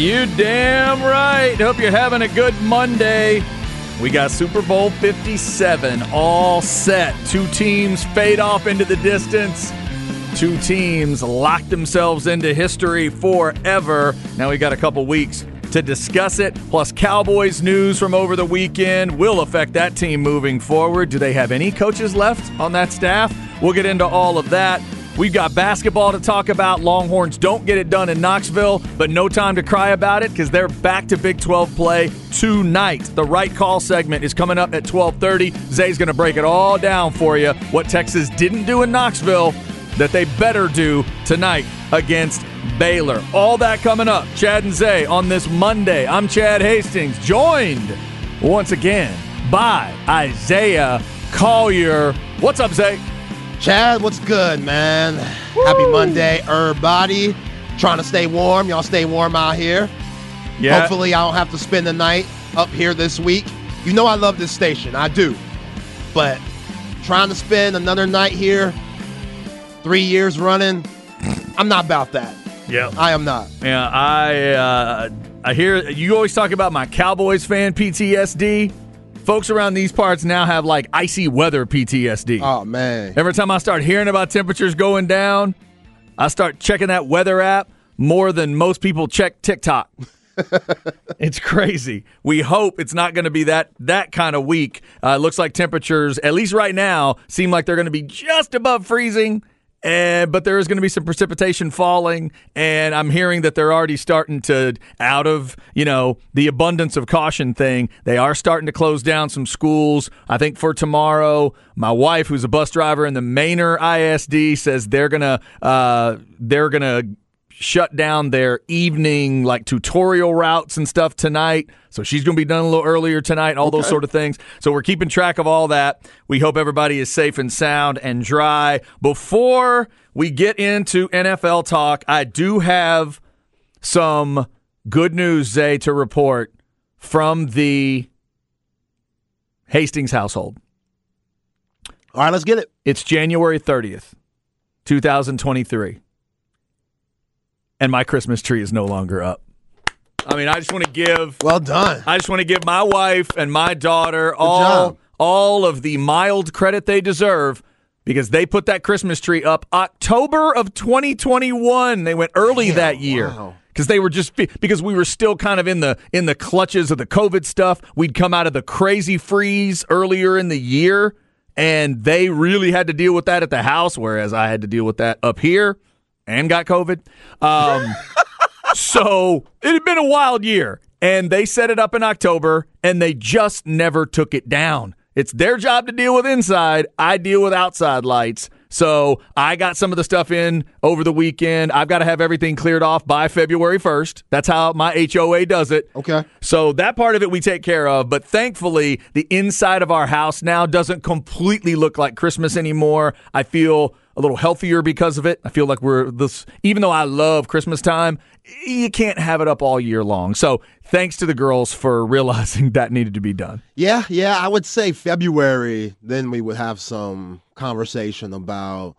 You damn right. Hope you're having a good Monday. We got Super Bowl 57 all set. Two teams fade off into the distance. Two teams lock themselves into history forever. Now we got a couple weeks to discuss it. Plus, Cowboys news from over the weekend will affect that team moving forward. Do they have any coaches left on that staff? We'll get into all of that. We've got basketball to talk about. Longhorns don't get it done in Knoxville, but no time to cry about it because they're back to Big 12 play tonight. The right call segment is coming up at 12:30. Zay's going to break it all down for you. What Texas didn't do in Knoxville that they better do tonight against Baylor. All that coming up. Chad and Zay on this Monday. I'm Chad Hastings, joined once again by Isaiah Collier. What's up, Zay? Chad, what's good, man? Happy Monday, everybody. Trying to stay warm. Y'all stay warm out here. Yeah. Hopefully, I don't have to spend the night up here this week. You know I love this station. I do. But trying to spend another night here, three years running, I'm not about that. Yeah. I am not. Yeah, I uh, I hear you always talk about my Cowboys fan PTSD. Folks around these parts now have like icy weather PTSD. Oh, man. Every time I start hearing about temperatures going down, I start checking that weather app more than most people check TikTok. it's crazy. We hope it's not going to be that that kind of week. Uh, looks like temperatures, at least right now, seem like they're going to be just above freezing. And but there is going to be some precipitation falling, and I'm hearing that they're already starting to out of you know the abundance of caution thing. They are starting to close down some schools. I think for tomorrow, my wife, who's a bus driver in the Manor ISD, says they're gonna uh, they're gonna shut down their evening like tutorial routes and stuff tonight. So she's going to be done a little earlier tonight, all those sort of things. So we're keeping track of all that. We hope everybody is safe and sound and dry. Before we get into NFL talk, I do have some good news, Zay, to report from the Hastings household. All right, let's get it. It's January 30th, 2023. And my Christmas tree is no longer up. I mean, I just want to give Well done. I just want to give my wife and my daughter all all of the mild credit they deserve because they put that Christmas tree up October of 2021. They went early Damn, that year. wow. Because they were just because we were still kind of in the in the clutches of the COVID stuff. We'd come out of the crazy freeze earlier in the year, and they really had to deal with that at the house, whereas I had to deal with that up here and got COVID. Um, so it had been a wild year, and they set it up in October, and they just never took it down. It's their job to deal with inside. I deal with outside lights. So I got some of the stuff in over the weekend. I've got to have everything cleared off by February 1st. That's how my HOA does it. Okay. So that part of it we take care of, but thankfully the inside of our house now doesn't completely look like Christmas anymore. I feel a little healthier because of it. I feel like we're this even though I love Christmas time, you can't have it up all year long. So thanks to the girls for realizing that needed to be done. Yeah, yeah, I would say February, then we would have some conversation about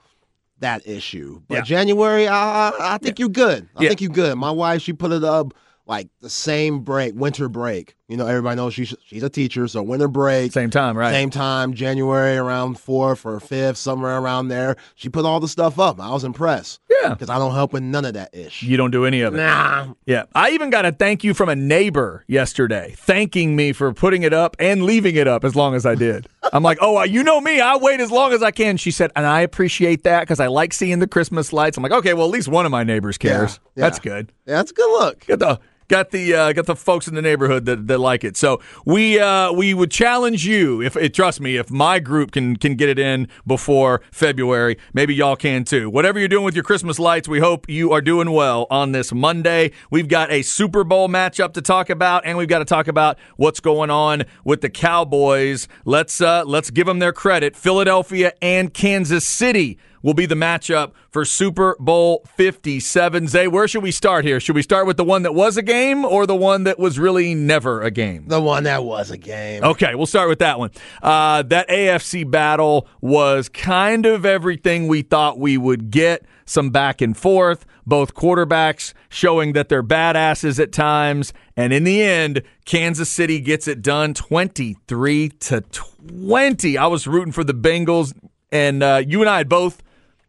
that issue. But Yeah. January, I, I- think you're good. I Yeah. think you're good. My wife, she put it up like the same break, winter break. You know, everybody knows she's she's a teacher, so winter break, Same time, right? same time, January around fourth or fifth, somewhere around there. She put all the stuff up. I was impressed. Yeah. Because I don't help with none of that ish. You don't do any of it. Nah. Yeah. I even got a thank you from a neighbor yesterday, thanking me for putting it up and leaving it up as long as I did. I'm like, oh, uh, you know me. I wait as long as I can. She said, and I appreciate that because I like seeing the Christmas lights. I'm like, okay, well, at least one of my neighbors cares. Yeah, yeah. That's good. That's a good look. Got the got the uh, got the folks in the neighborhood that, that like it. So we uh, we would challenge you if it, trust me if my group can can get it in before February, maybe y'all can too. Whatever you're doing with your Christmas lights, we hope you are doing well on this Monday. We've got a Super Bowl matchup to talk about, and we've got to talk about what's going on with the Cowboys. Let's uh, let's give them their credit. Philadelphia and Kansas City will be the matchup for Super Bowl 57. Zay, where should we start here? Should we start with the one that was a game or the one that was really never a game? The one that was a game. Okay, we'll start with that one. Uh, that AFC battle was kind of everything we thought we would get. Some back and forth, both quarterbacks showing that they're badasses at times. And in the end, Kansas City gets it done 23 to 20. I was rooting for the Bengals, and uh, you and I had both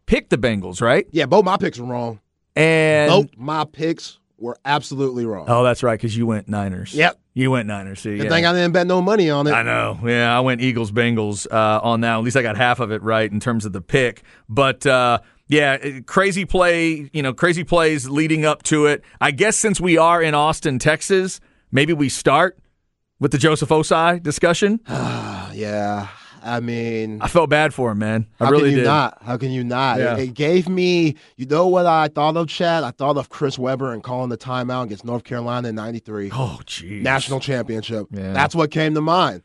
picked the Bengals, right? Yeah, both my picks were wrong. And Both my picks were absolutely wrong. oh, that's right, because you went Niners. Yep. you went Niners. See, Good yeah. thing I didn't bet no money on it. I know. Yeah, I went Eagles Bengals uh, on that. At least I got half of it right in terms of the pick. But uh, yeah, crazy play. You know, crazy plays leading up to it. I guess since we are in Austin, Texas, maybe we start with the Joseph Ossai discussion. Yeah, I mean, I felt bad for him, man. I how really can you did. not? How can you not? Yeah. It, it gave me, you know what I thought of, Chad? I thought of Chris Webber and calling the timeout against North Carolina in '93. Oh, geez. national championship. Yeah. That's what came to mind.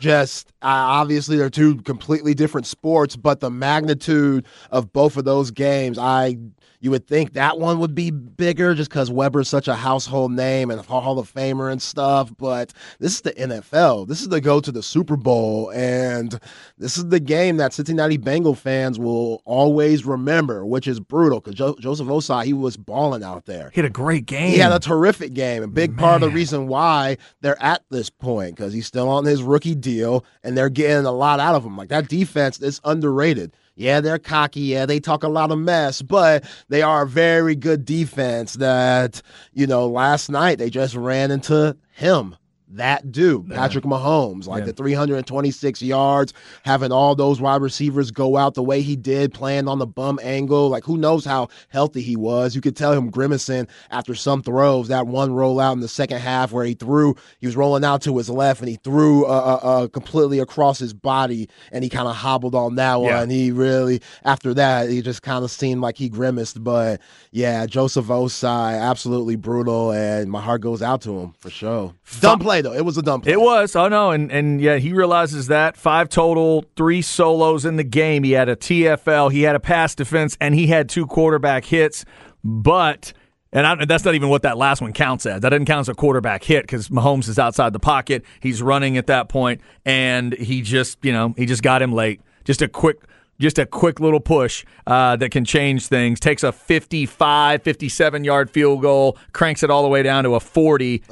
Just uh, obviously they're two completely different sports, but the magnitude of both of those games, I you would think that one would be bigger just because Webber's such a household name and Hall of Famer and stuff. But this is the NFL. This is the go to the Super Bowl, and this is the game that Cincinnati Bengal fans will always remember, which is brutal because jo- Joseph Ossai he was balling out there. He had a great game. He had a terrific game. A big part of the reason why they're at this point because he's still on his rookie deal and they're getting a lot out of him. Like that defense is underrated. Yeah, they're cocky. Yeah, they talk a lot of mess, but they are a very good defense that, you know, last night they just ran into him. That dude, Patrick Mahomes, like Yeah. the 326 yards, having all those wide receivers go out the way he did, playing on the bum angle. Like, who knows how healthy he was? You could tell him grimacing after some throws. That one rollout in the second half where he threw, he was rolling out to his left and he threw uh, uh, uh, completely across his body and he kind of hobbled on that Yeah. one. He really, after that, he just kind of seemed like he grimaced. But yeah, Joseph Ossai, absolutely brutal. And my heart goes out to him for sure. Dumb play, though. It was a dumb play. It was. Oh no, and and yeah, he realizes that five total, three solos in the game. He had a TFL, he had a pass defense, and he had two quarterback hits. But and I, that's not even what that last one counts as. That doesn't count as a quarterback hit because Mahomes is outside the pocket. He's running at that point, and he just you know he just got him late. Just a quick. Just a quick little push uh, that can change things. Takes a 55, 57 yard field goal, cranks it all the way down to a 40,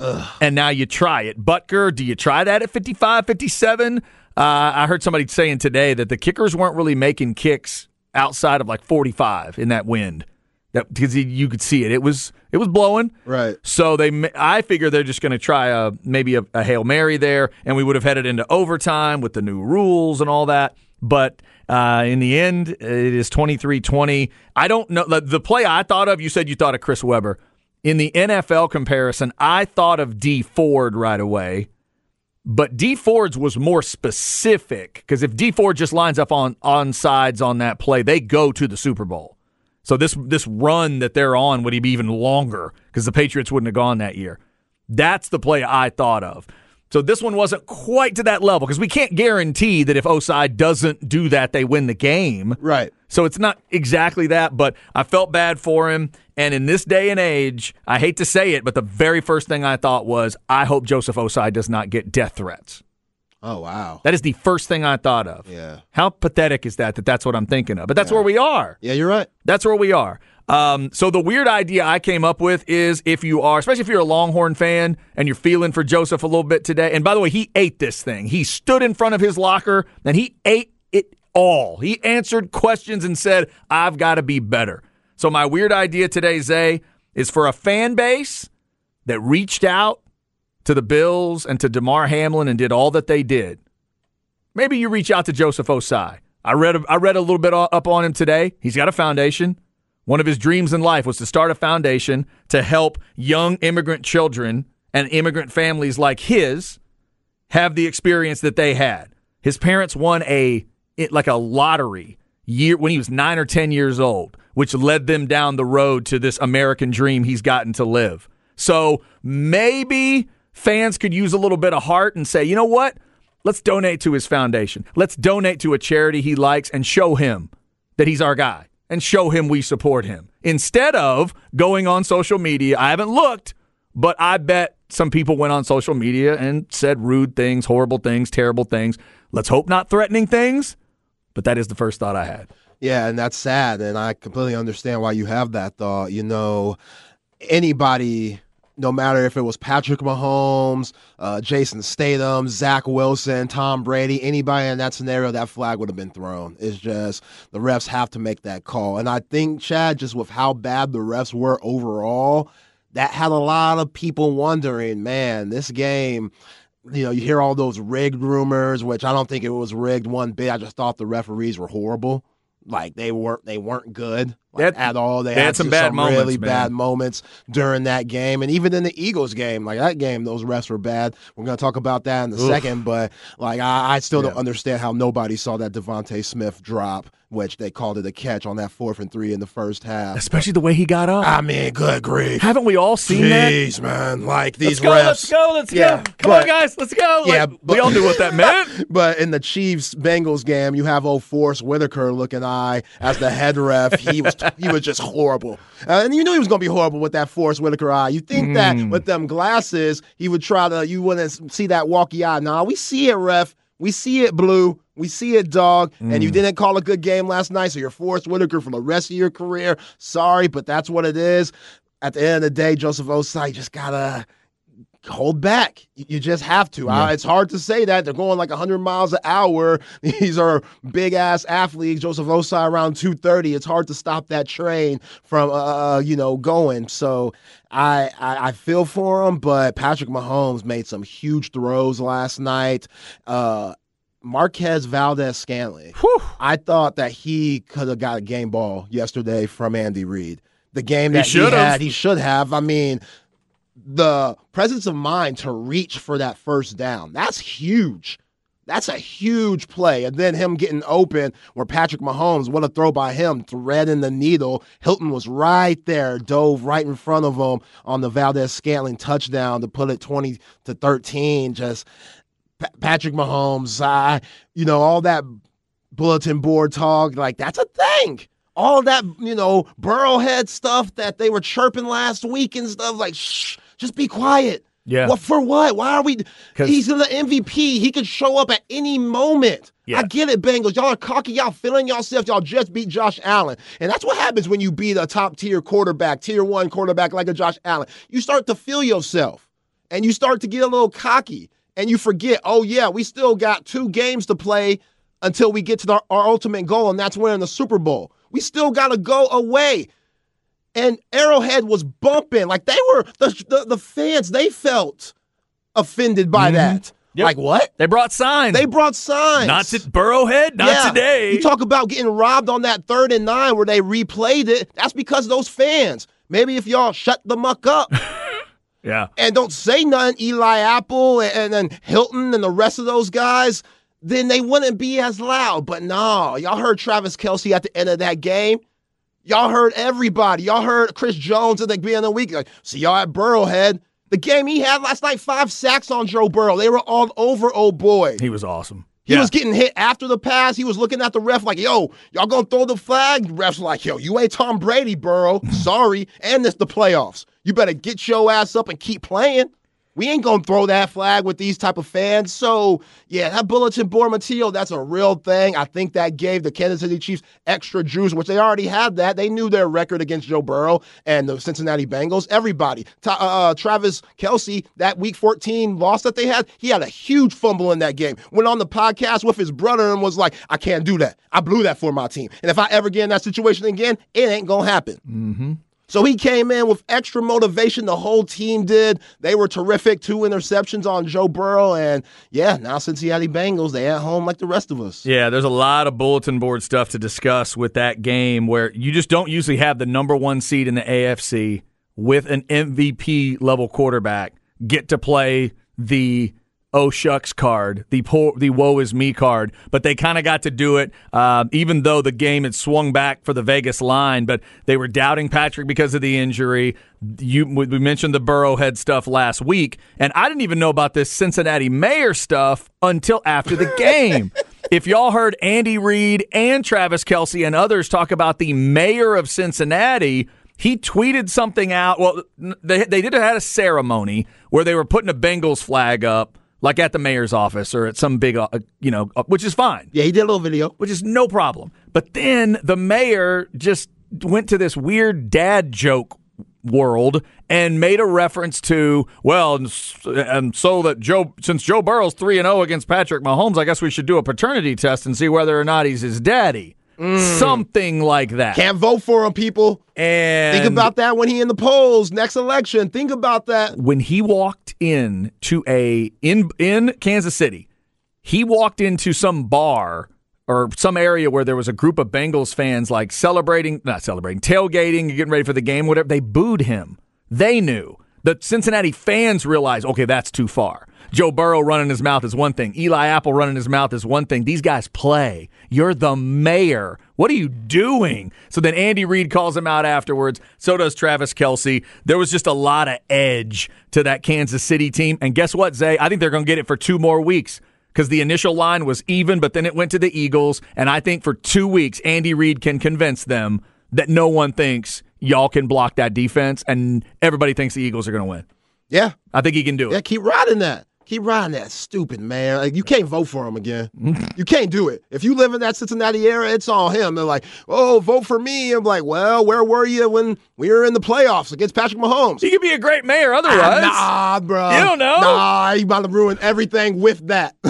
and now you try it. Butker, do you try that at 55, 57? Uh, I heard somebody saying today that the kickers weren't really making kicks outside of like 45 in that wind. That because you- you could see it. It was it was blowing. Right. So they, I figure they're just going to try a maybe a, a hail mary there, and we would have headed into overtime with the new rules and all that. But uh, in the end, it is 23-20. I don't know the, the play I thought of. You said you thought of Chris Webber. In the NFL comparison, I thought of Dee Ford right away. But Dee Ford's was more specific because if Dee Ford just lines up on on sides on that play, they go to the Super Bowl. So this this run that they're on would be even longer because the Patriots wouldn't have gone that year. That's the play I thought of. So this one wasn't quite to that level because we can't guarantee that if Ossai doesn't do that, they win the game. Right. So it's not exactly that, but I felt bad for him. And in this day and age, I hate to say it, but the very first thing I thought was, I hope Joseph Ossai does not get death threats. Oh, wow. That is the first thing I thought of. Yeah. How pathetic is that? That that's what I'm thinking of. But that's where we are. Yeah, you're right. That's where we are. Um, so the weird idea I came up with is if you are, especially if you're a Longhorn fan and you're feeling for Joseph a little bit today. And by the way, he ate this thing. He stood in front of his locker and he ate it all. He answered questions and said, "I've got to be better." So my weird idea today, Zay, is for a fan base that reached out to the Bills and to Damar Hamlin and did all that they did. Maybe you reach out to Joseph Ossai. I read I read a little bit up on him today. He's got a foundation. One of his dreams in life was to start a foundation to help young immigrant children and immigrant families like his have the experience that they had. His parents won a like a lottery year when he was 9 or 10 years old, which led them down the road to this American dream he's gotten to live. So maybe fans could use a little bit of heart and say, "You know what? Let's donate to his foundation. Let's donate to a charity he likes and show him that he's our guy and show him we support him." Instead of going on social media, I haven't looked, but I bet some people went on social media and said rude things, horrible things, terrible things. Let's hope not threatening things, but that is the first thought I had. Yeah, and that's sad. And I completely understand why you have that thought. You know, anybody, no matter if it was Patrick Mahomes, uh, Jason Statham, Zach Wilson, Tom Brady, anybody in that scenario, that flag would have been thrown. It's just the refs have to make that call. And I think, Chad, just with how bad the refs were overall, that had a lot of people wondering, man, this game you know, you hear all those rigged rumors, which I don't think it was rigged one bit. I just thought the referees were horrible. Like they weren't they weren't good like, had, at all. They, they had, had, some bad some moments, really man. bad moments during that game, and even in the Eagles game, like that game, those refs were bad. We're gonna talk about that in a Oof. second, but like I, I still yeah. don't understand how nobody saw that DeVonta Smith drop which they called it a catch on that fourth and three in the first half. Especially the way he got up. I mean, good grief. Haven't we all seen Jeez, that? Jeez, man. Like these let's go, refs. Let's go, let's yeah, go. Come but, on, guys, let's go. Like, yeah, but, we all knew what that meant. but in the Chiefs Bengals game, you have old Forest Whitaker looking eye as the head ref. He was he was just horrible. Uh, and you knew he was going to be horrible with that Forest Whitaker eye. You think mm. that with them glasses, he would try to, you wouldn't see that walkie eye. Nah, we see it, ref. We see it, Blue. We see it, dog. Mm. And you mm. didn't call a good game last night, so you're Forest Whitaker for the rest of your career. Sorry, but that's what it is. At the end of the day, Joseph Ossai just gotta hold back. You just have to. Yeah. Uh, it's hard to say that. They're going like 100 miles an hour. These are big ass athletes. Joseph Ossai around 230. It's hard to stop that train from, uh, uh, you know, going. So I, I, I feel for him, but Patrick Mahomes made some huge throws last night. Uh, Marquez Valdes Scantling. I thought that he could have got a game ball yesterday from Andy Reid. The game that he, he had, he should have. I mean, the presence of mind to reach for that first down. That's huge. That's a huge play. And then him getting open where Patrick Mahomes, what a throw by him, threading the needle. Hilton was right there, dove right in front of him on the Valdes Scantling touchdown to put it 20 to 13. Just P- Patrick Mahomes, uh, you know, all that bulletin board talk, like that's a thing all that, you know, Burrowhead stuff that they were chirping last week and stuff like, shh, just be quiet. Yeah. Well, for what? Why are we? He's the MVP. He could show up at any moment. Yeah. I get it, Bengals. Y'all are cocky. Y'all feeling yourself. Y'all just beat Josh Allen. And that's what happens when you beat a top tier quarterback, tier one quarterback like a Josh Allen. You start to feel yourself and you start to get a little cocky and you forget, oh, yeah, we still got two games to play until we get to our, our ultimate goal, and that's winning the Super Bowl. We still got to go away and Arrowhead was bumping. Like they were the the, the fans. They felt offended by mm-hmm. that. Yep. Like what? They brought signs. They brought signs. Not to Burrowhead. Not yeah. today. You talk about getting robbed on that third and nine where they replayed it. That's because those fans. Maybe if y'all shut the muck up. yeah. And don't say nothing, Eli Apple and then Hilton and the rest of those guys, then they wouldn't be as loud. But no, y'all heard Travis Kelce at the end of that game. Y'all heard everybody. Y'all heard Chris Jones at the beginning of the week. Like, see y'all at Burrowhead. The game he had last night, five sacks on Joe Burrow. They were all over old boy. He was awesome. He yeah. was getting hit after the pass. He was looking at the ref like, yo, y'all gonna throw the flag? The ref's like, yo, you ain't Tom Brady, Burrow. Sorry. And it's the playoffs. You better get your ass up and keep playing. We ain't gonna throw that flag with these type of fans. So yeah, that bulletin board material, that's a real thing. I think that gave the Kansas City Chiefs extra juice, which they already had that. They knew their record against Joe Burrow and the Cincinnati Bengals. Everybody, uh, uh, Travis Kelce, that Week 14 loss that they had, he had a huge fumble in that game. Went on the podcast with his brother and was like, "I can't do that. I blew that for my team, and if I ever get in that situation again, it ain't gonna happen." Mm-hmm. So he came in with extra motivation. The whole team did. They were terrific. Two interceptions on Joe Burrow. And yeah, now Cincinnati Bengals, they at home like the rest of us. Yeah, there's a lot of bulletin board stuff to discuss with that game where you just don't usually have the number one seed in the AFC with an MVP level quarterback get to play the oh shucks card, the poor, the woe is me card. But they kind of got to do it, uh, even though the game had swung back for the Vegas line. But they were doubting Patrick because of the injury. You we mentioned the Burrowhead stuff last week, and I didn't even know about this Cincinnati mayor stuff until after the game. if y'all heard Andy Reid and Travis Kelce and others talk about the mayor of Cincinnati he tweeted something out. Well, they they did have a ceremony where they were putting a Bengals flag up like at the mayor's office or at some big, uh, you know, uh, which is fine. Yeah, he did a little video, which is no problem. But then the mayor just went to this weird dad joke world and made a reference to well and so that Joe since Joe Burrow's 3 and 0 against Patrick Mahomes I guess we should do a paternity test and see whether or not he's his daddy Mm. Something like that. Can't vote for him, people. And think about that when he in the polls next election. Think about that. When he walked in to a in in Kansas City, he walked into some bar or some area where there was a group of Bengals fans like celebrating, not celebrating, tailgating, getting ready for the game, whatever. They booed him. They knew. The Cincinnati fans realized, okay, that's too far. Joe Burrow running his mouth is one thing. Eli Apple running his mouth is one thing. These guys play. You're the mayor. What are you doing? So then Andy Reid calls him out afterwards. So does Travis Kelce. There was just a lot of edge to that Kansas City team. And guess what, Zay? I think they're going to get it for two more weeks because the initial line was even, but then it went to the Eagles. And I think for two weeks, Andy Reid can convince them that no one thinks y'all can block that defense, and everybody thinks the Eagles are going to win. Yeah. I think he can do it. Yeah, keep riding that. Keep riding that stupid man. Like you can't vote for him again. you can't do it. If you live in that Cincinnati era, it's all him. They're like, oh, vote for me. I'm like, well, where were you when we were in the playoffs against Patrick Mahomes? He could be a great mayor otherwise. Ah, nah, bro. You don't know. Nah, he about to ruin everything with that.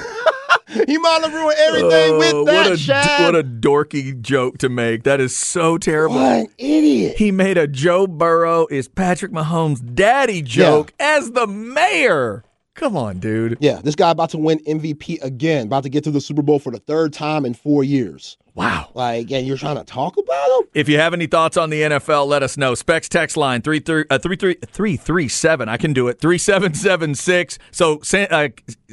he might have ruined everything uh, with oh, that. What a, Chad. what a dorky joke to make. That is so terrible. What an idiot. He made a Joe Burrow is Patrick Mahomes' daddy joke yeah. as the mayor. Come on, dude. Yeah, this guy about to win MVP again, about to get to the Super Bowl for the third time in four years. Wow. Like, and you're trying to talk about him? If you have any thoughts on the NFL, let us know. Specs text line 337. Uh, I can do it. 3776. So, uh,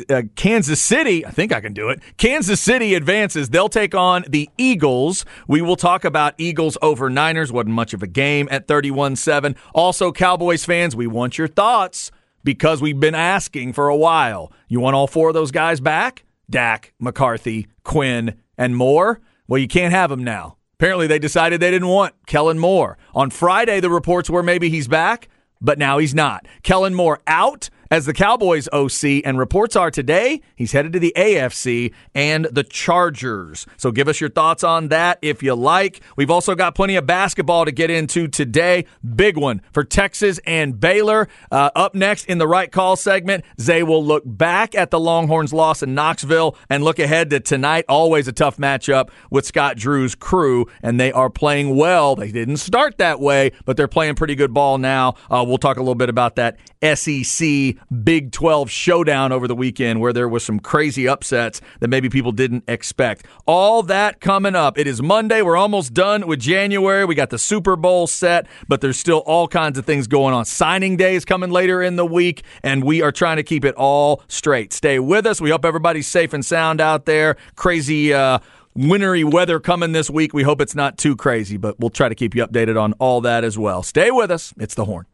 uh, Kansas City, I think I can do it. Kansas City advances. They'll take on the Eagles. We will talk about Eagles over Niners. Wasn't much of a game at 31 7. Also, Cowboys fans, we want your thoughts because we've been asking for a while. You want all four of those guys back? Dak, McCarthy, Quinn, and more? Well, you can't have them now. Apparently, they decided they didn't want Kellen Moore. On Friday, the reports were maybe he's back, but now he's not. Kellen Moore out as the Cowboys OC, and reports are today he's headed to the AFC and the Chargers. So give us your thoughts on that if you like. We've also got plenty of basketball to get into today. Big one for Texas and Baylor. Uh, up next in the right call segment, Zay will look back at the Longhorns' loss in Knoxville and look ahead to tonight. Always a tough matchup with Scott Drew's crew, and they are playing well. They didn't start that way, but they're playing pretty good ball now. Uh, we'll talk a little bit about that SEC Big 12 showdown over the weekend where there was some crazy upsets that maybe people didn't expect. All that coming up. It is Monday. We're almost done with January. We got the Super Bowl set, but there's still all kinds of things going on. Signing days coming later in the week, and we are trying to keep it all straight. Stay with us. We hope everybody's safe and sound out there. Crazy, uh, wintry weather coming this week. We hope it's not too crazy, but we'll try to keep you updated on all that as well. Stay with us. It's the horn.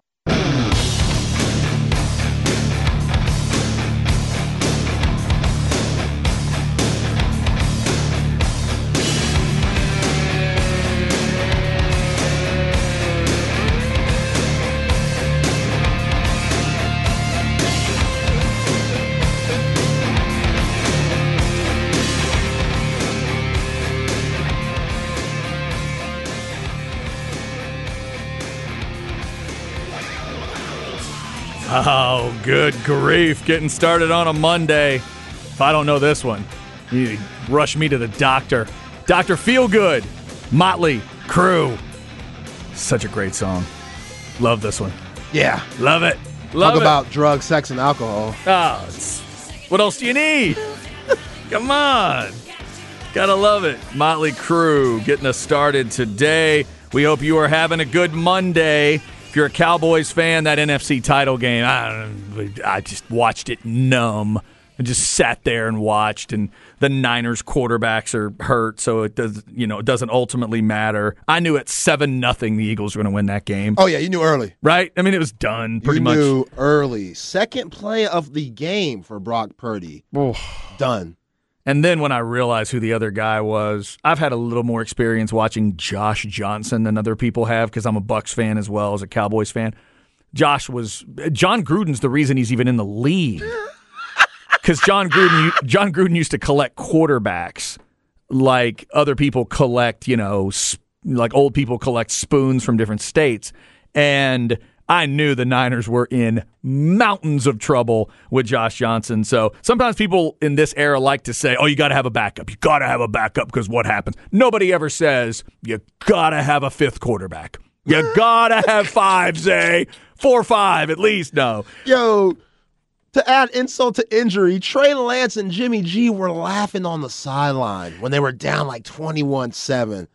Oh, good grief. Getting started on a Monday. If I don't know this one, you rush me to the doctor. Dr. Feelgood, Motley, Crue. Such a great song. Love this one. Yeah. Love it. Love Talk it. about drugs, sex, and alcohol. Oh, what else do you need? Come on. Gotta love it. Motley Crue getting us started today. We hope you are having a good Monday. If you're a Cowboys fan, that NFC title game, I, I just watched it numb. I just sat there and watched, and the Niners quarterbacks are hurt, so it does, you know, it doesn't ultimately matter. I knew at seven nothing the Eagles were going to win that game, Oh yeah, you knew early. right? I mean, it was done pretty you much. knew early. Second play of the game for Brock Purdy. Done. And then when I realized who the other guy was, I've had a little more experience watching Josh Johnson than other people have because I'm a Bucks fan as well as a Cowboys fan. Josh was Jon Gruden's the reason he's even in the league because Jon Gruden Jon Gruden used to collect quarterbacks like other people collect, you know, sp- like old people collect spoons from different states. And I knew the Niners were in mountains of trouble with Josh Johnson. So sometimes people in this era like to say, oh, you got to have a backup. You got to have a backup because what happens? Nobody ever says, you got to have a fifth quarterback. You got to have five, Zay. Four, five at least. No. Yo, to add insult to injury, Trey Lance and Jimmy G were laughing on the sideline when they were down like 21 7.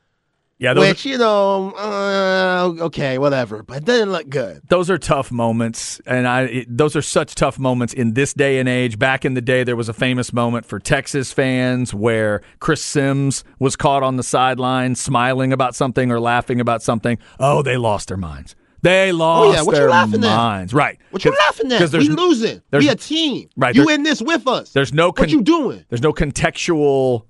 Yeah, Which, you know, uh, okay, whatever. But it didn't look good. those are tough moments, and I it, those are such tough moments in this day and age. Back in the day, there was a famous moment for Texas fans where Chris Sims was caught on the sideline smiling about something or laughing about something. Oh, they lost their minds. They lost Oh, yeah, what you their laughing at? minds. Right. What you laughing at? 'cause We there's- losing. there's- We a team. Right, You in this with us. There's no what you doing? There's no contextual,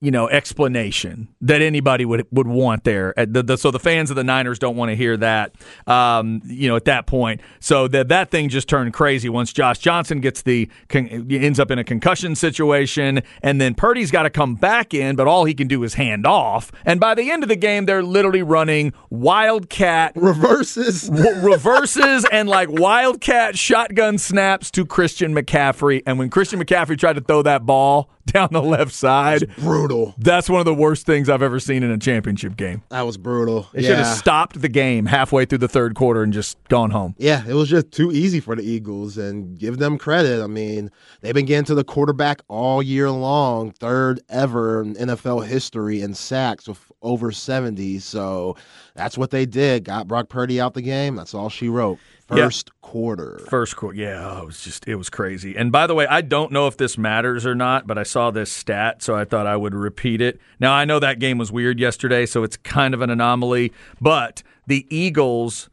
you know, explanation that anybody would would want there. At the, the, so the fans of the Niners don't want to hear that, um, you know, at that point. So that that thing just turned crazy once Josh Johnson gets the con- ends up in a concussion situation, and then Purdy's got to come back in, but all he can do is hand off. And by the end of the game, they're literally running wildcat Reverses. w- reverses and like wildcat shotgun snaps to Christian McCaffrey. And when Christian McCaffrey tried to throw that ball down the left side, brutal. that's one of the worst things I've ever seen in a championship game. That was brutal. They yeah. should have stopped the game halfway through the third quarter and just gone home. Yeah, it was just too easy for the Eagles, and give them credit. I mean, they've been getting to the quarterback all year long, third ever in NFL history in sacks with over 70. So that's what they did. Got Brock Purdy out the game. That's all she wrote. Yeah. First quarter. First quarter, yeah, oh, it was just it was crazy. And by the way, I don't know if this matters or not, but I saw this stat, so I thought I would repeat it. Now I know that game was weird yesterday, so it's kind of an anomaly. But the Eagles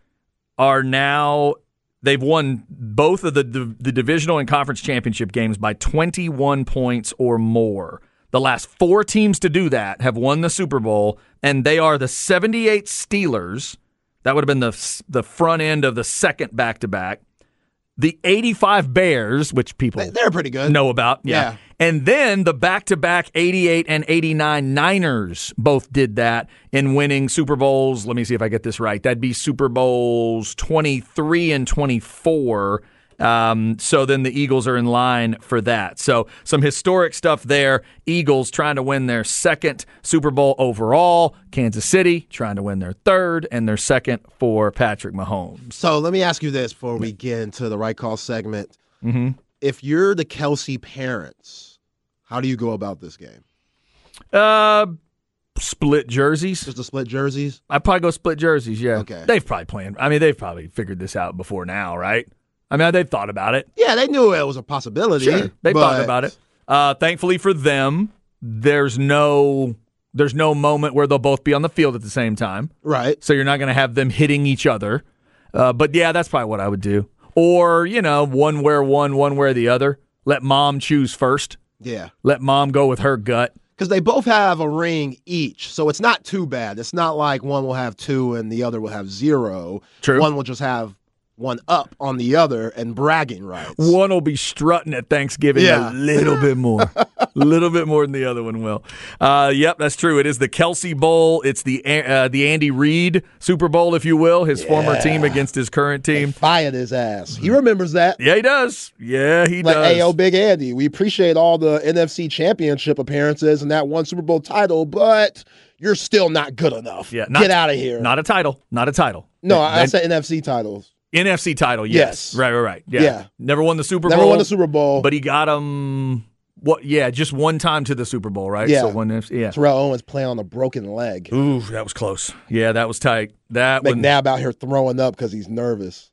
are now they've won both of the the, the divisional and conference championship games by 21 points or more. The last four teams to do that have won the Super Bowl, and they are the 78 Steelers. That would have been the the front end of the second back to back. The 85 Bears, which people They- They're pretty good. know about, yeah. Yeah. And then the back to back 88 and 89 Niners both did that in winning Super Bowls. Let me see if I get this right. That'd be Super Bowls 23 and 24. Um, so then the Eagles are in line for that. So some historic stuff there. Eagles trying to win their second Super Bowl overall. Kansas City trying to win their third and their second for Patrick Mahomes. So let me ask you this before we get into the right call segment. Mm-hmm. If you're the Kelce parents, how do you go about this game? Uh, split jerseys. Just to split jerseys? I'd probably go split jerseys. Yeah. Okay. They've probably planned. I mean, they've probably figured this out before now, right? I mean, they've thought about it. Yeah, they knew it was a possibility. They but- thought about it. Uh, thankfully for them, there's no there's no moment where they'll both be on the field at the same time. Right. So you're not going to have them hitting each other. Uh, but yeah, that's probably what I would do. Or you know, one wear one, one wear the other. Let mom choose first. Yeah. Let mom go with her gut. because they both have a ring each, so it's not too bad. It's not like one will have two and the other will have zero. True. One will just have one up on the other and bragging rights. One will be strutting at Thanksgiving Yeah. a little bit more, a little bit more than the other one will. Uh, yep, that's true. It is the Kelce Bowl. It's the uh, the Andy Reid Super Bowl, if you will. His former team against his current team. Fired his ass. He remembers that. Yeah, he does. Yeah, he Like, does. hey, yo, Big Andy, we appreciate all the NFC championship appearances and that one Super Bowl title, but you're still not good enough. Yeah, not- Get out of here. Not a title. Not a title. no, I, I said NFC titles. NFC title. Yes. Yes. Right. Right. Right. Yeah. Yeah. Never won the Super Never Bowl. won the Super Bowl. but he got him. What? Yeah, just one time to the Super Bowl, right? Yeah. So one. NFC Yeah. Terrell Owens playing on a broken leg. Ooh, that was close. Yeah, that was tight. That one. McNabb out here throwing up because he's nervous.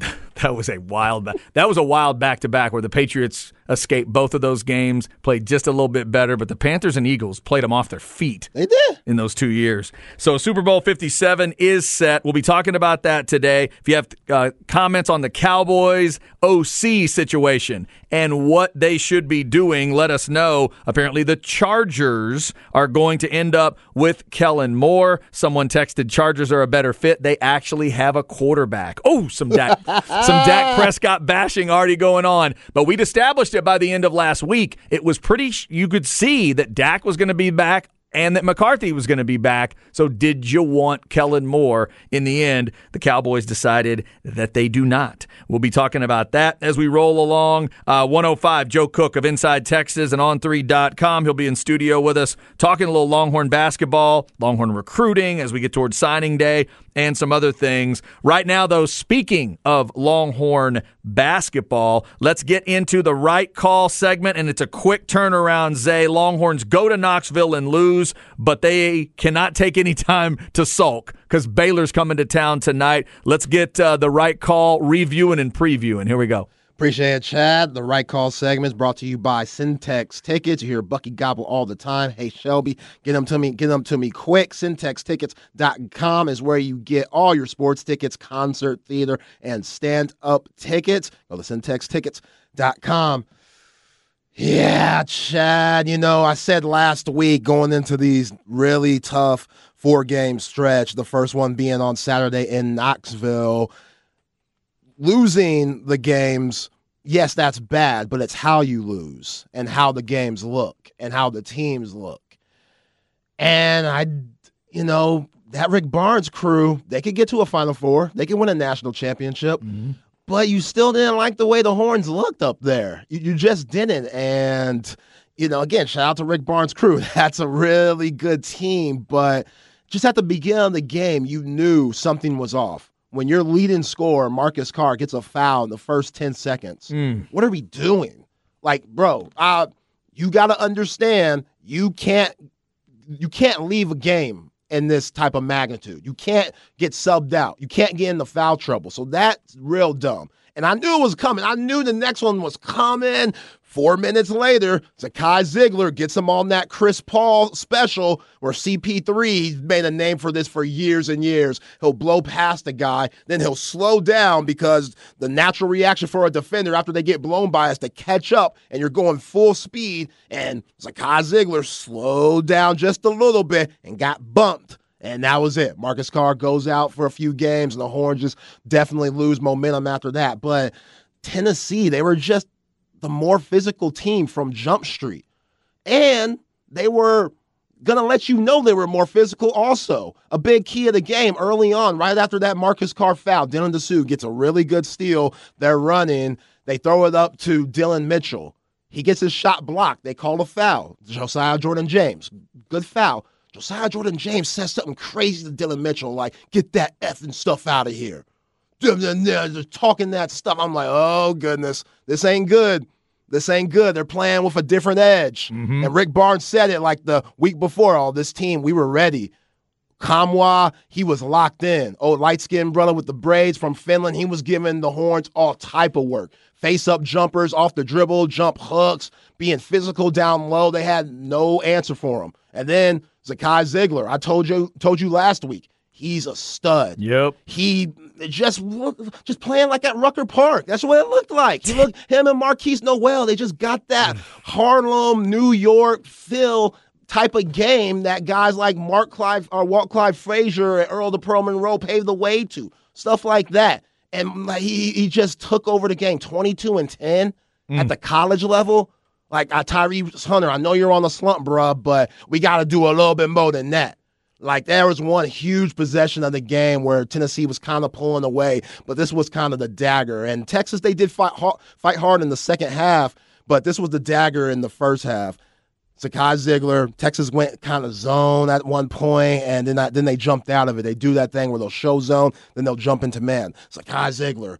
That was a wild. Ba- that was a wild back to back where the Patriots escaped both of those games, played just a little bit better, but the Panthers and Eagles played them off their feet. They did. in those two years. So Super Bowl 57 is set. We'll be talking about that today. If you have uh, comments on the Cowboys OC situation and what they should be doing, let us know. Apparently, the Chargers are going to end up with Kellen Moore. Someone texted Chargers are a better fit. They actually have a quarterback. Oh, some Dak, some Dak ah. Prescott bashing already going on. But we'd established it by the end of last week. It was pretty, you could see that Dak was going to be back and that McCarthy was going to be back. So, did you want Kellen Moore? In the end, the Cowboys decided that they do not. We'll be talking about that as we roll along. Uh, 105, Joe Cook of Inside Texas and On3.com. He'll be in studio with us talking a little Longhorn basketball, Longhorn recruiting as we get towards signing day, and some other things. Right now, though, speaking of Longhorn basketball, let's get into the right call segment, and it's a quick turnaround. Zay Longhorns go to Knoxville and lose, but they cannot take any time to sulk because Baylor's coming to town tonight. Let's get uh, the right call reviewing and previewing. Here we go. Appreciate it, Chad. The right call segment is brought to you by Syntex Tickets. You hear Bucky gobble all the time. Hey, Shelby, get them to me. Get them to me quick. SyntexTickets.com is where you get all your sports tickets, concert, theater, and stand-up tickets. Go to SyntexTickets.com. Yeah, Chad. You know, I said last week going into these really tough four-game stretch, the first one being on Saturday in Knoxville losing the games, yes, that's bad, but it's how you lose and how the games look and how the teams look. And I, you know, that Rick Barnes crew, they could get to a Final Four, they could win a national championship, mm-hmm. But you still didn't like the way the horns looked up there. You, you just didn't. And, you know, again, shout out to Rick Barnes' crew. That's a really good team, but just at the beginning of the game, you knew something was off. When your leading scorer, Marcus Carr, gets a foul in the first 10 seconds, what are we doing? Like, bro, uh, you got to understand you can't you can't leave a game in this type of magnitude. You can't get subbed out. You can't get into foul trouble. So that's real dumb. And I knew it was coming. I knew the next one was coming. Four minutes later, Zakai Zeigler gets him on that Chris Paul special where CP3, he's made a name for this for years and years. He'll blow past the guy, then he'll slow down because the natural reaction for a defender after they get blown by is to catch up and you're going full speed. And Zakai Zeigler slowed down just a little bit and got bumped. And that was it. Marcus Carr goes out for a few games, and the Horns just definitely lose momentum after that. But Tennessee, they were just the more physical team from Jump Street. And they were going to let you know they were more physical also. A big key of the game early on, right after that Marcus Carr foul, Dylan Disu gets a really good steal. They're running. They throw it up to Dillon Mitchell. He gets his shot blocked. They call a foul. Josiah Jordan James, good foul. Josiah Jordan James says something crazy to Dillon Mitchell, like, get that effing stuff out of here. They're talking that stuff. I'm like, oh, goodness, this ain't good. This ain't good. They're playing with a different edge. Mm-hmm. And Rick Barnes said it like the week before. all this team, we were ready. Nkamhoua, he was locked in. Oh, light skinned brother with the braids from Finland, he was giving the horns all type of work. Face up jumpers off the dribble, jump hooks, being physical down low. They had no answer for him. And then Zakai Zeigler, I told you told you last week, he's a stud. Yep. He just just playing like at Rucker Park. That's what it looked like. He looked him and Marquise Noel. They just got that Harlem, New York feel type of game that guys like Mark Clive or Walt Clyde Frazier and Earl the Pearl Monroe paved the way to. Stuff like that. and like, he he just took over the game, twenty two and ten mm. at the college level. Like uh, Tyrese Hunter, I know you're on the slump, bruh, but we got to do a little bit more than that. Like there was one huge possession of the game where Tennessee was kind of pulling away, but this was kind of the dagger. And Texas, they did fight hard, fight hard in the second half, but this was the dagger in the first half. Zakai Zeigler, Texas went kind of zone at one point, and then I, then they jumped out of it. They do that thing where they'll show zone, then they'll jump into man. Zakai Zeigler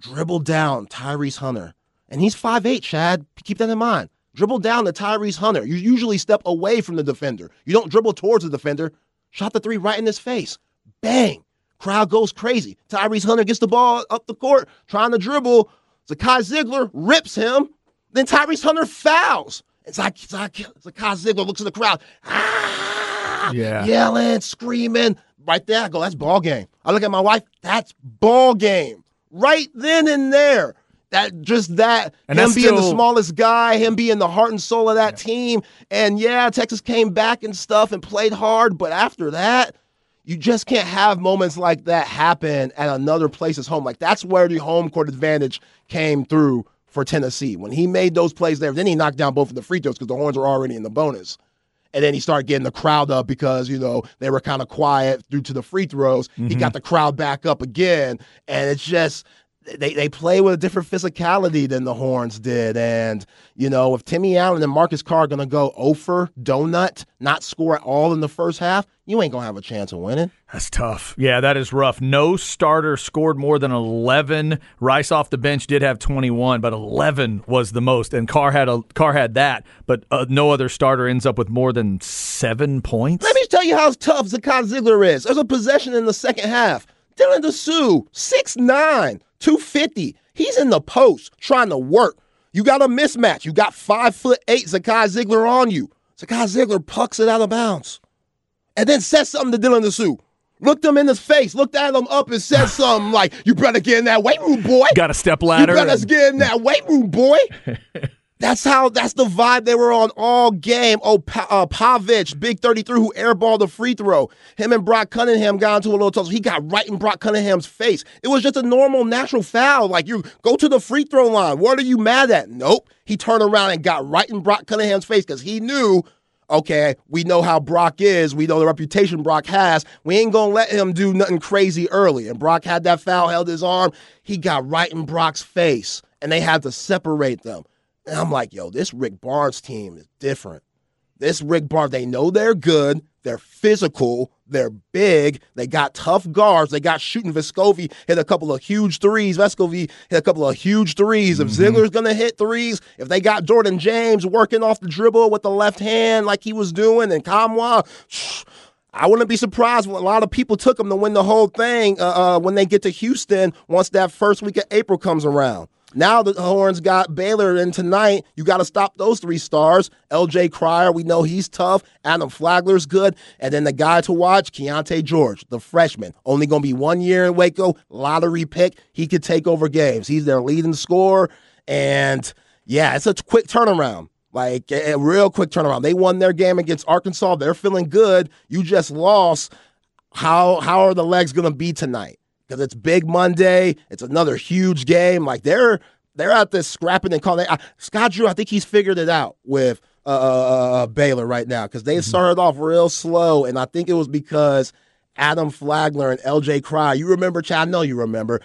dribbled down Tyrese Hunter, and he's 5'8", Chad. Keep that in mind. Dribble down to Tyrese Hunter. You usually step away from the defender. You don't dribble towards the defender. Shot the three right in his face. Bang. Crowd goes crazy. Tyrese Hunter gets the ball up the court, trying to dribble. Zakai Zeigler rips him. Then Tyrese Hunter fouls. It's like, it's like Zakai Zeigler looks at the crowd. Ah, yeah. Yelling, screaming. Right there, I go, that's ball game. I look at my wife, that's ball game. Right then and there that just that and him being still, the smallest guy, him being the heart and soul of that yeah. team. And yeah, Texas came back and stuff and played hard, but after that, you just can't have moments like that happen at another place's home. Like that's where the home court advantage came through for Tennessee. When he made those plays there, then he knocked down both of the free throws because the horns were already in the bonus. And then he started getting the crowd up because, you know, they were kind of quiet due to the free throws. Mm-hmm. He got the crowd back up again. And it's just they, they play with a different physicality than the Horns did. And, you know, if Timmy Allen and Marcus Carr are going to go over donut, not score at all in the first half, you ain't going to have a chance of winning. That's tough. Yeah, that is rough. No starter scored more than 11. Rice off the bench did have 21, but 11 was the most. And Carr had a Carr had that, but uh, no other starter ends up with more than seven points. Let me tell you how tough Zakai Zeigler is. There's a possession in the second half. Dylan Disu, 6'9", 250. He's in the post trying to work. You got a mismatch. You got five foot eight Zakai Zeigler on you. Zakai Zeigler pucks it out of bounds. And then says something to Dylan Disu. Looked him in his face, looked at him up and said something like, You better get in that weight room, boy. Got a step ladder. You better and... get in that weight room, boy. That's how. That's the vibe they were on all game. Oh, pa- uh, Plavsic, big thirty-three, who airballed the free throw. Him and Brock Cunningham got into a little tussle. He got right in Brock Cunningham's face. It was just a normal, natural foul. Like you go to the free throw line. What are you mad at? Nope. He turned around and got right in Brock Cunningham's face because he knew. Okay, we know how Brock is. We know the reputation Brock has. We ain't gonna let him do nothing crazy early. And Brock had that foul, held his arm. He got right in Brock's face, and they had to separate them. And I'm like, yo, this Rick Barnes team is different. This Rick Barnes, they know they're good. They're physical. They're big. They got tough guards. They got shooting. Vescovi hit a couple of huge threes. Vescovi hit a couple of huge threes. If mm-hmm. Zeigler's going to hit threes, if they got Jordan James working off the dribble with the left hand like he was doing, and Nkamhoua, I wouldn't be surprised when a lot of people took him to win the whole thing uh, uh, when they get to Houston once that first week of April comes around. Now the Horns got Baylor, and tonight you got to stop those three stars. L.J. Cryer, we know he's tough. Adam Flagler's good, and then the guy to watch, Keyonte George, the freshman, only going to be one year in Waco, lottery pick. He could take over games. He's their leading scorer, and yeah, it's a quick turnaround. Like a, a real quick turnaround. They won their game against Arkansas. They're feeling good. You just lost. How how are the legs going to be tonight? Because it's Big Monday. It's another huge game. Like they're they're at this scrapping and calling. Uh, Scott Drew, I think he's figured it out with uh, uh, uh, uh Baylor right now because they mm-hmm. started off real slow, and I think it was because Adam Flagler and L.J. Cry. You remember, Chad? I know you remember.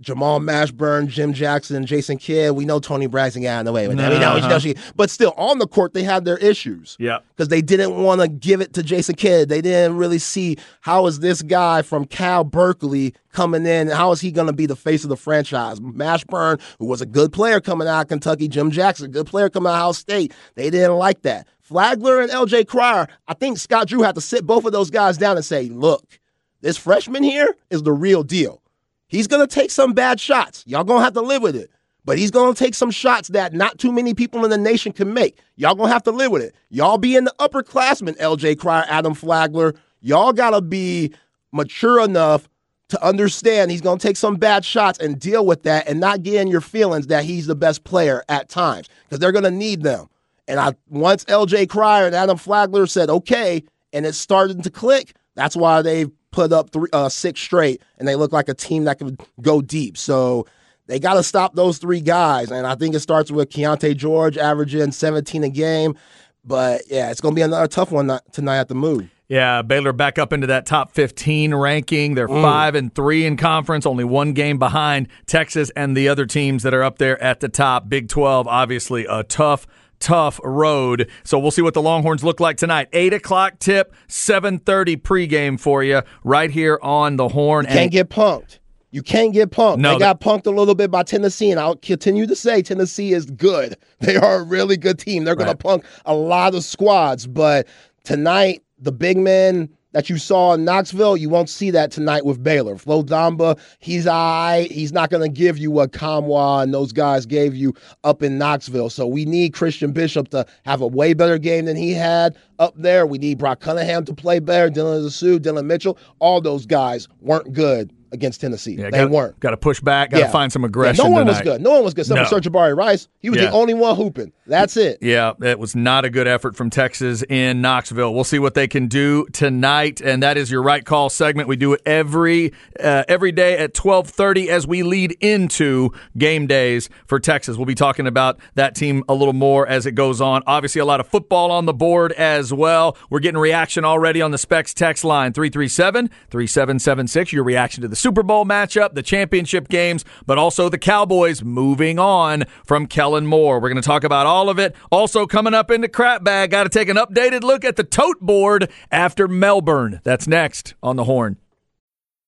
Jamal Mashburn, Jim Jackson, Jason Kidd. We know Toni Braxton got in the way that. We know, uh-huh. know she, but still on the court they had their issues. Yeah, because they didn't want to give it to Jason Kidd. They didn't really see how is this guy from Cal Berkeley coming in. How is he going to be the face of the franchise? Mashburn, who was a good player coming out of Kentucky, Jim Jackson, good player coming out of Ohio State. They didn't like that. Flagler and L.J. Cryer. I think Scott Drew had to sit both of those guys down and say, "Look, this freshman here is the real deal." He's going to take some bad shots. Y'all going to have to live with it. But he's going to take some shots that not too many people in the nation can make. Y'all going to have to live with it. Y'all be in the upperclassmen, LJ Cryer, Adam Flagler, y'all got to be mature enough to understand he's going to take some bad shots and deal with that and not get in your feelings that he's the best player at times because they're going to need them. And I once LJ Cryer and Adam Flagler said, okay, and it started to click, that's why they've put up three, uh, six straight, and they look like a team that could go deep. So they got to stop those three guys, and I think it starts with Keyonte George averaging 17 a game. But yeah, it's going to be another tough one tonight at the move. Yeah, Baylor back up into that top 15 ranking. They're mm. 5 and 3 in conference, only one game behind Texas and the other teams that are up there at the top. Big 12, obviously a tough tough road. So we'll see what the Longhorns look like tonight. Eight o'clock tip, seven thirty pregame for you right here on the Horn. You can't get punked. You can't get punked. No, they got punked a little bit by Tennessee, and I'll continue to say Tennessee is good. They are a really good team. They're going right. to punk a lot of squads, but tonight the big men that you saw in Knoxville, you won't see that tonight with Baylor. Flo Thamba, he's I. He's not going to give you what Nkamhoua and those guys gave you up in Knoxville. So we need Christian Bishop to have a way better game than he had up there. We need Brock Cunningham to play better. Dylan Disu, Dillon Mitchell, all those guys weren't good against Tennessee. Yeah, they gotta, weren't. Got to push back. Got to yeah. find some aggression. Yeah, no one tonight. was good. No one was good. Except no. for Sir'Jabari Rice. He was the only one hooping. That's it. Yeah, it was not a good effort from Texas in Knoxville. We'll see what they can do tonight, and that is your right call segment. We do it every uh, every day at twelve thirty as we lead into game days for Texas. We'll be talking about that team a little more as it goes on. Obviously, a lot of football on the board as well. We're getting reaction already on the Specs text line 337 3776. Your reaction to the Super Bowl matchup, the championship games, but also the Cowboys moving on from Kellen Moore. We're going to talk about all of it. Also, coming up into crap bag, got to take an updated look at the tote board after Melbourne. That's next on the horn.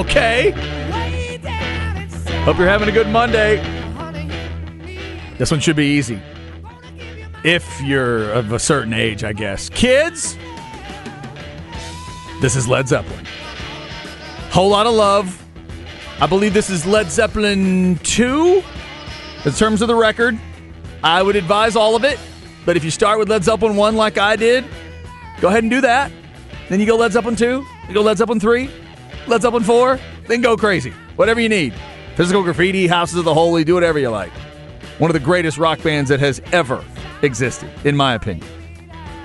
Okay. Hope you're having a good Monday. This one should be easy if you're of a certain age, I guess. Kids, this is Led Zeppelin. Whole lot of love. I believe this is Led Zeppelin 2 in terms of the record. I would advise all of it, but if you start with Led Zeppelin 1 like I did, go ahead and do that. Then you go Led Zeppelin 2, you go Led Zeppelin 3, Led Zeppelin 4, then go crazy. Whatever you need. Physical graffiti, Houses of the Holy, do whatever you like. One of the greatest rock bands that has ever existed, in my opinion.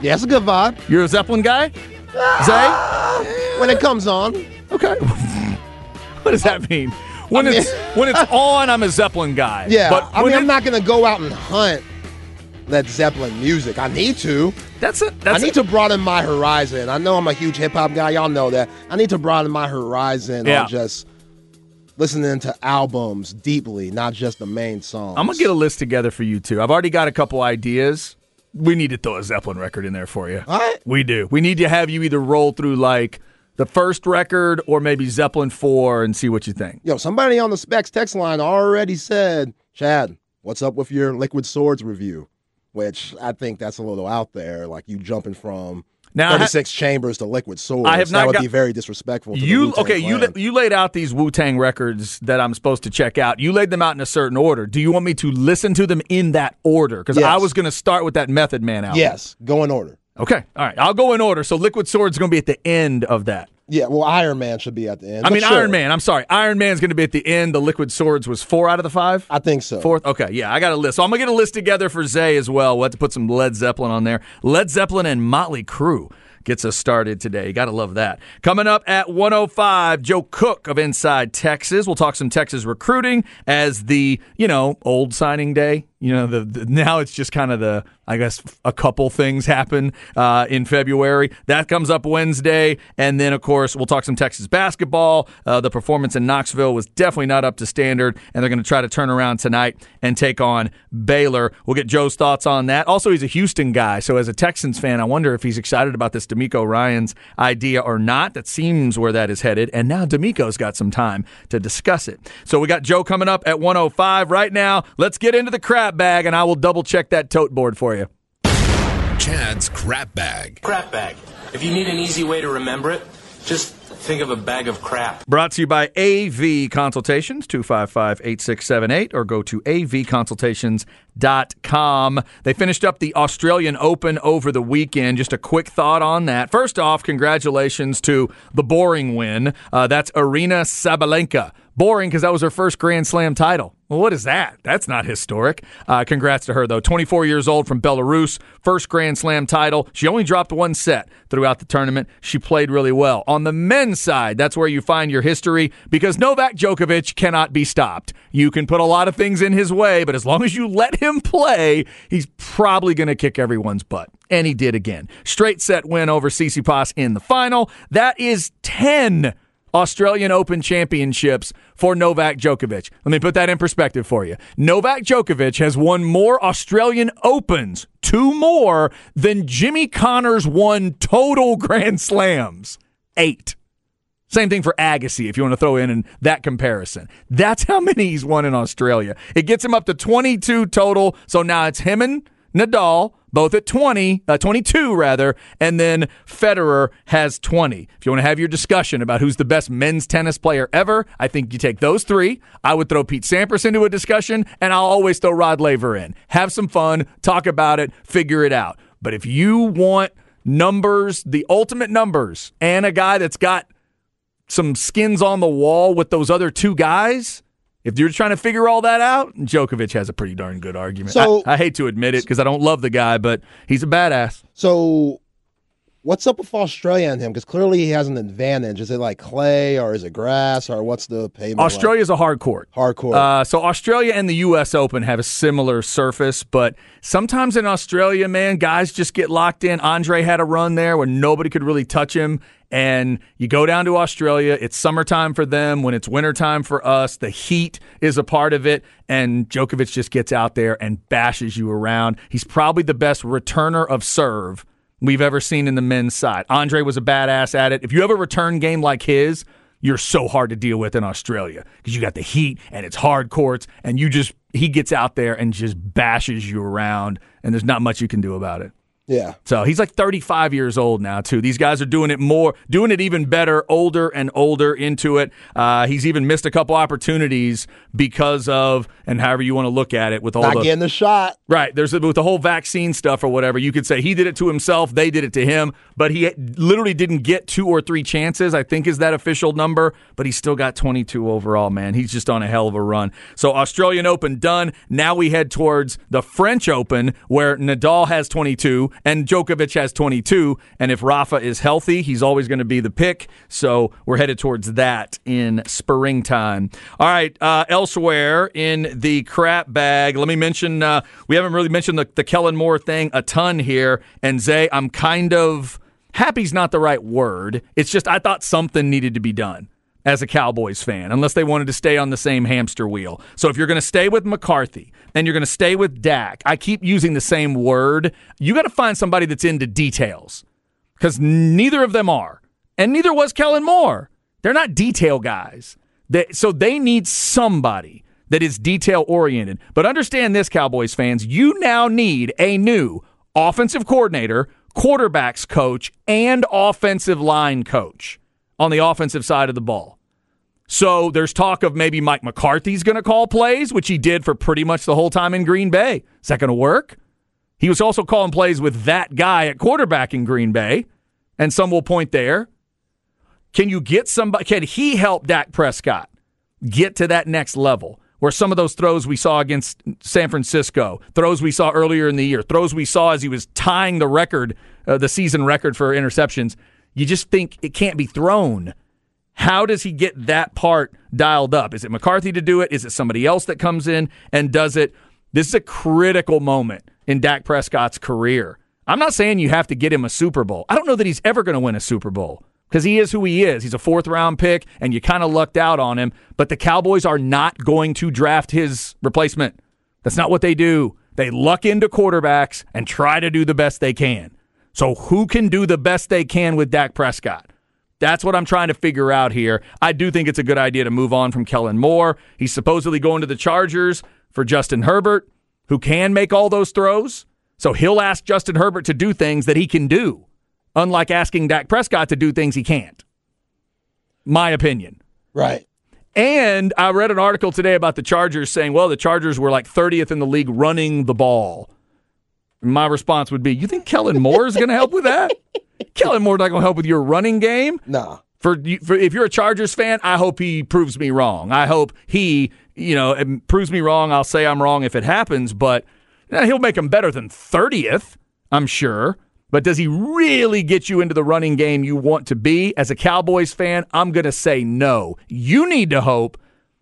Yeah, it's a good vibe. You're a Zeppelin guy? Ah! Zay? When it comes on. Okay. what does that mean? When I mean, it's when it's on, I'm a Zeppelin guy. Yeah, but I mean, it, I'm not to go out and hunt Led Zeppelin music. I need to. That's it. That's I need a, to broaden my horizon. I know I'm a huge hip hop guy. Y'all know that. I need to broaden my horizon yeah. on just listening to albums deeply, not just the main songs. I'm gonna get a list together for you too. I've already got a couple ideas. We need to throw a Zeppelin record in there for you. All right. We do. We need to have you either roll through like the first record or maybe Zeppelin 4 and see what you think. Yo, somebody on the Specs text line already said, Chad, what's up with your Liquid Swords review? Which I think that's a little out there. Like you jumping from now, 36 ha- chambers to liquid swords. I have not that would got, be very disrespectful. To you okay? You la- you laid out these Wu Tang records that I'm supposed to check out. You laid them out in a certain order. Do you want me to listen to them in that order? Because yes. I was going to start with that Method Man album. Yes, go in order. Okay, all right. I'll go in order. So Liquid Swords is going to be at the end of that. Yeah, well, Ironman should be at the end. I mean, sure. Ironman. I'm sorry, Ironman's going to be at the end. The Liquid Swords was four out of the five. I think so. Fourth. Okay, yeah, I got a list. So I'm gonna get a list together for Zay as well. We'll have to put some Led Zeppelin on there. Led Zeppelin and Motley Crue gets us started today. You Got to love that. Coming up at 105, Joe Cook of Inside Texas. We'll talk some Texas recruiting as the, you know, old signing day You know, the, the now it's just kind of the I guess a couple things happen uh, in February. That comes up Wednesday, and then of course we'll talk some Texas basketball. Uh, the performance in Knoxville was definitely not up to standard, and they're going to try to turn around tonight and take on Baylor. We'll get Joe's thoughts on that. Also, he's a Houston guy, so as a Texans fan, I wonder if he's excited about this DeMeco Ryans idea or not. That seems where that is headed, and now DeMeco's got some time to discuss it. So we got Joe coming up at 105 right now. Let's get into the crap bag, and I will double check that tote board for you. Chad's crap bag. Crap bag. If you need an easy way to remember it, just think of a bag of crap. Brought to you by AV Consultations, 255 8678, or go to avconsultations.com. They finished up the Australian Open over the weekend. Just a quick thought on that. First off, congratulations to the boring win. Uh, that's Aryna Sabalenka. Boring because that was her first Grand Slam title. Well, what is that? That's not historic. Uh, congrats to her, though. 24 years old from Belarus, first Grand Slam title. She only dropped one set throughout the tournament. She played really well. On the men's side, that's where you find your history because Novak Djokovic cannot be stopped. You can put a lot of things in his way, but as long as you let him play, he's probably going to kick everyone's butt. And he did again. Straight set win over Tsitsipas in the final. That is 10 Australian Open championships for Novak Djokovic. Let me put that in perspective for you. Novak Djokovic has won more Australian Opens, two more, than Jimmy Connors won total Grand Slams. Eight. Same thing for Agassi, if you want to throw in, in that comparison. That's how many he's won in Australia. It gets him up to 22 total. So now it's him and Nadal, both at 20, uh, 22 rather, and then Federer has 20. If you want to have your discussion about who's the best men's tennis player ever, I think you take those three. I would throw Pete Sampras into a discussion, and I'll always throw Rod Laver in. Have some fun, talk about it, figure it out. But if you want numbers, the ultimate numbers, and a guy that's got some skins on the wall with those other two guys, if you're trying to figure all that out, Djokovic has a pretty darn good argument. So- I, I hate to admit it because I don't love the guy, but he's a badass. So, what's up with Australia and him? Because clearly he has an advantage. Is it like clay or is it grass or what's the pavement? like? Australia's a hard court. Hardcore. Uh, so Australia and the U.S. Open have a similar surface, but sometimes in Australia, man, guys just get locked in. Andre had a run there where nobody could really touch him. And you go down to Australia. It's summertime for them. When it's wintertime for us, the heat is a part of it. And Djokovic just gets out there and bashes you around. He's probably the best returner of serve we've ever seen in the men's side. Andre was a badass at it. If you have a return game like his, you're so hard to deal with in Australia because you got the heat and it's hard courts and you just he gets out there and just bashes you around and there's not much you can do about it. Yeah. So he's like 35 years old now, too. These guys are doing it more, doing it even better, older and older into it. Uh, he's even missed a couple opportunities because of, and however you want to look at it, with all Not the getting the shot. Right. There's with the whole vaccine stuff or whatever. You could say he did it to himself, they did it to him, but he literally didn't get two or three chances. I think is that official number, but he still got 22 overall. Man, he's just on a hell of a run. So Australian Open done. Now we head towards the French Open, where Nadal has 22 and Djokovic has 22. And if Rafa is healthy, he's always going to be the pick. So we're headed towards that in springtime. All right. Uh, elsewhere in the crap bag, let me mention uh, we haven't really mentioned the, the Kellen Moore thing a ton here. And Zay, I'm kind of happy's not the right word. It's just I thought something needed to be done as a Cowboys fan, unless they wanted to stay on the same hamster wheel. So if you're going to stay with McCarthy and you're going to stay with Dak, I keep using the same word. You got to find somebody that's into details because neither of them are, and neither was Kellen Moore. They're not detail guys. They, so they need somebody that is detail oriented. But understand this, Cowboys fans, you now need a new offensive coordinator, quarterbacks coach, and offensive line coach on the offensive side of the ball. So there's talk of maybe Mike McCarthy's going to call plays, which he did for pretty much the whole time in Green Bay. Is that going to work? He was also calling plays with that guy at quarterback in Green Bay, and some will point there. Can you get somebody? Can he help Dak Prescott get to that next level? Where some of those throws we saw against San Francisco, throws we saw earlier in the year, throws we saw as he was tying the record, uh, the season record for interceptions, you just think it can't be thrown. How does he get that part dialed up? Is it McCarthy to do it? Is it somebody else that comes in and does it? This is a critical moment in Dak Prescott's career. I'm not saying you have to get him a Super Bowl. I don't know that he's ever going to win a Super Bowl because he is who he is. He's a fourth round pick, and you kind of lucked out on him. But the Cowboys are not going to draft his replacement. That's not what they do. They luck into quarterbacks and try to do the best they can. So, who can do the best they can with Dak Prescott? That's what I'm trying to figure out here. I do think it's a good idea to move on from Kellen Moore. He's supposedly going to the Chargers for Justin Herbert, who can make all those throws. So he'll ask Justin Herbert to do things that he can do, unlike asking Dak Prescott to do things he can't. My opinion. Right. And I read an article today about the Chargers saying, well, the Chargers were like 30th in the league running the ball. My response would be, you think Kellen Moore is going to help with that? Kellen Moore's not going to help with your running game. Nah. For, for if you're a Chargers fan, I hope he proves me wrong. I hope he, you know, proves me wrong. I'll say I'm wrong if it happens, but he'll make him better than 30th, I'm sure. But does he really get you into the running game you want to be? As a Cowboys fan, I'm going to say no. You need to hope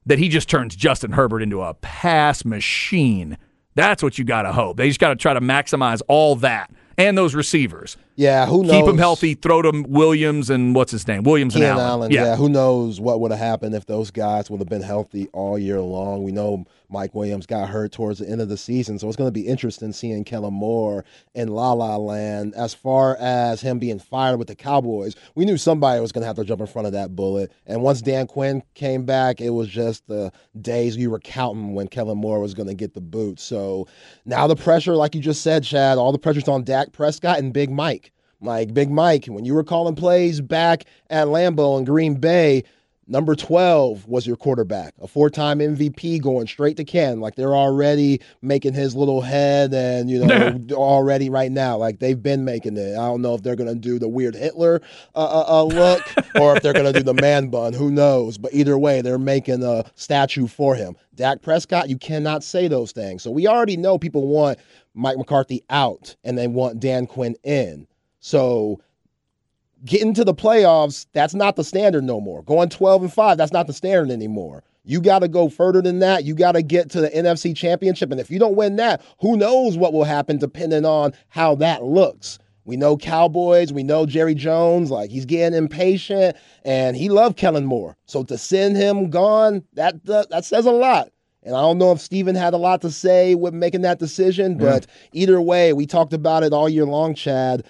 that he just turns Justin Herbert into a pass machine. That's what you got to hope. They just got to try to maximize all that and those receivers. Yeah, who knows? Keep them healthy. Throw to Williams and what's his name? Williams and Allen. Allen. Yeah. yeah, who knows what would have happened if those guys would have been healthy all year long? We know Mike Williams got hurt towards the end of the season, so it's going to be interesting seeing Kellen Moore in La La Land. As far as him being fired with the Cowboys, we knew somebody was going to have to jump in front of that bullet. And once Dan Quinn came back, it was just the days you were counting when Kellen Moore was going to get the boot. So now the pressure, like you just said, Chad, all the pressure's on Dak Prescott and Big Mike. Like Big Mike, when you were calling plays back at Lambeau and Green Bay, number 12 was your quarterback, a four time MVP going straight to Ken. Like they're already making his little head and, you know, already right now. Like they've been making it. I don't know if they're going to do the weird Hitler uh, uh, uh look or if they're going to do the man bun. Who knows? But either way, they're making a statue for him. Dak Prescott, you cannot say those things. So we already know people want Mike McCarthy out and they want Dan Quinn in. So getting to the playoffs, that's not the standard no more. Going 12 and 5, that's not the standard anymore. You got to go further than that. You got to get to the NFC championship. And if you don't win that, who knows what will happen depending on how that looks. We know Cowboys. We know Jerry Jones. Like he's getting impatient, and he loved Kellen Moore. So to send him gone, that uh, that says a lot. And I don't know if Stephen had a lot to say with making that decision, but yeah. either way, we talked about it all year long, Chad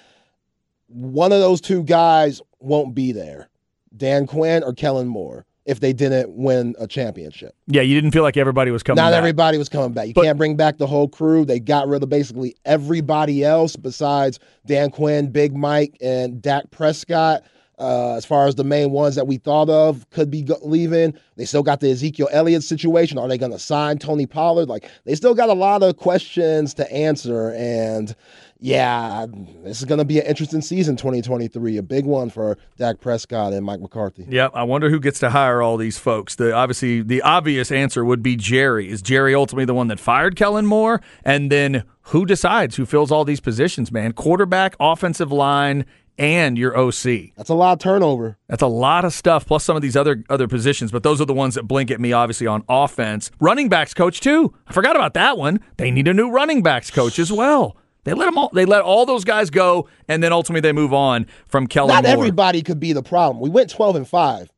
one of those two guys won't be there Dan Quinn or Kellen Moore if they didn't win a championship. Yeah, you didn't feel like everybody was coming back. Not back. everybody was coming back. You but, can't bring back the whole crew. They got rid of basically everybody else besides Dan Quinn, Big Mike, and Dak Prescott. Uh, as far as the main ones that we thought of could be go- leaving, they still got the Ezekiel Elliott situation. Are they going to sign Tony Pollard? Like they still got a lot of questions to answer, and yeah, this is going to be an interesting season 2023, a big one for Dak Prescott and Mike McCarthy. Yep, I wonder who gets to hire all these folks. The obviously the obvious answer would be Jerry. Is Jerry ultimately the one that fired Kellen Moore? And then who decides who fills all these positions, man? Quarterback, offensive line, and your OC. That's a lot of turnover. That's a lot of stuff, plus some of these other other positions. But those are the ones that blink at me, obviously, on offense. Running backs coach too. I forgot about that one. They need a new running backs coach as well. They let them all. They let all those guys go, and then ultimately they move on from Kellen. Not Moore. everybody could be the problem. We went twelve and five.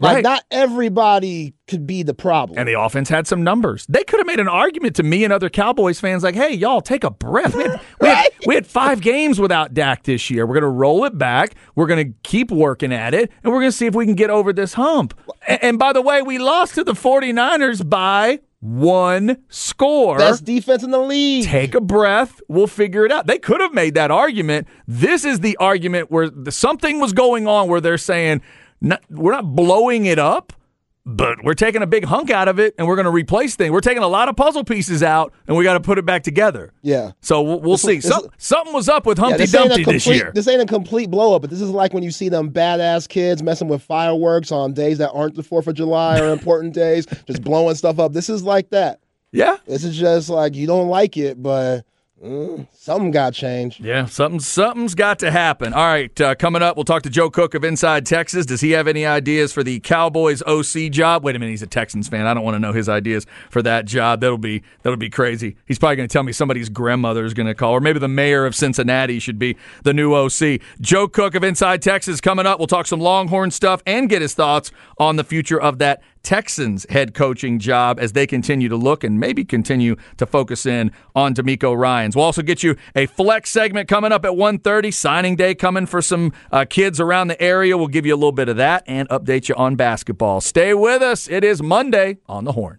Like right. not everybody could be the problem. And the offense had some numbers. They could have made an argument to me and other Cowboys fans like, "Hey, y'all, take a breath. We had, we had, we had five games without Dak this year. We're going to roll it back. We're going to keep working at it, and we're going to see if we can get over this hump." And, and by the way, we lost to the 49ers by one score. Best defense in the league. Take a breath. We'll figure it out. They could have made that argument. This is the argument where something was going on where they're saying, we're not blowing it up but we're taking a big hunk out of it and we're going to replace things. We're taking a lot of puzzle pieces out and we got to put it back together. Yeah. So we'll, we'll see. Some, something was up with Humpty yeah, this Dumpty complete, this year. This ain't a complete blow up, but this is like when you see them badass kids messing with fireworks on days that aren't the 4th of July or important days, just blowing stuff up. This is like that. Yeah. This is just like you don't like it, but Something got changed. Yeah, something something's got to happen. All right, uh, coming up, we'll talk to Joe Cook of Inside Texas. Does he have any ideas for the Cowboys OC job? Wait a minute, he's a Texans fan. I don't want to know his ideas for that job. That'll be that'll be crazy. He's probably going to tell me somebody's grandmother is going to call, or maybe the mayor of Cincinnati should be the new OC. Joe Cook of Inside Texas coming up. We'll talk some Longhorn stuff and get his thoughts on the future of that Texans head coaching job as they continue to look and maybe continue to focus in on DeMeco Ryans. We'll also get you a flex segment coming up at 1.30, signing day coming for some uh, kids around the area. We'll give you a little bit of that and update you on basketball. Stay with us. It is Monday on the Horn.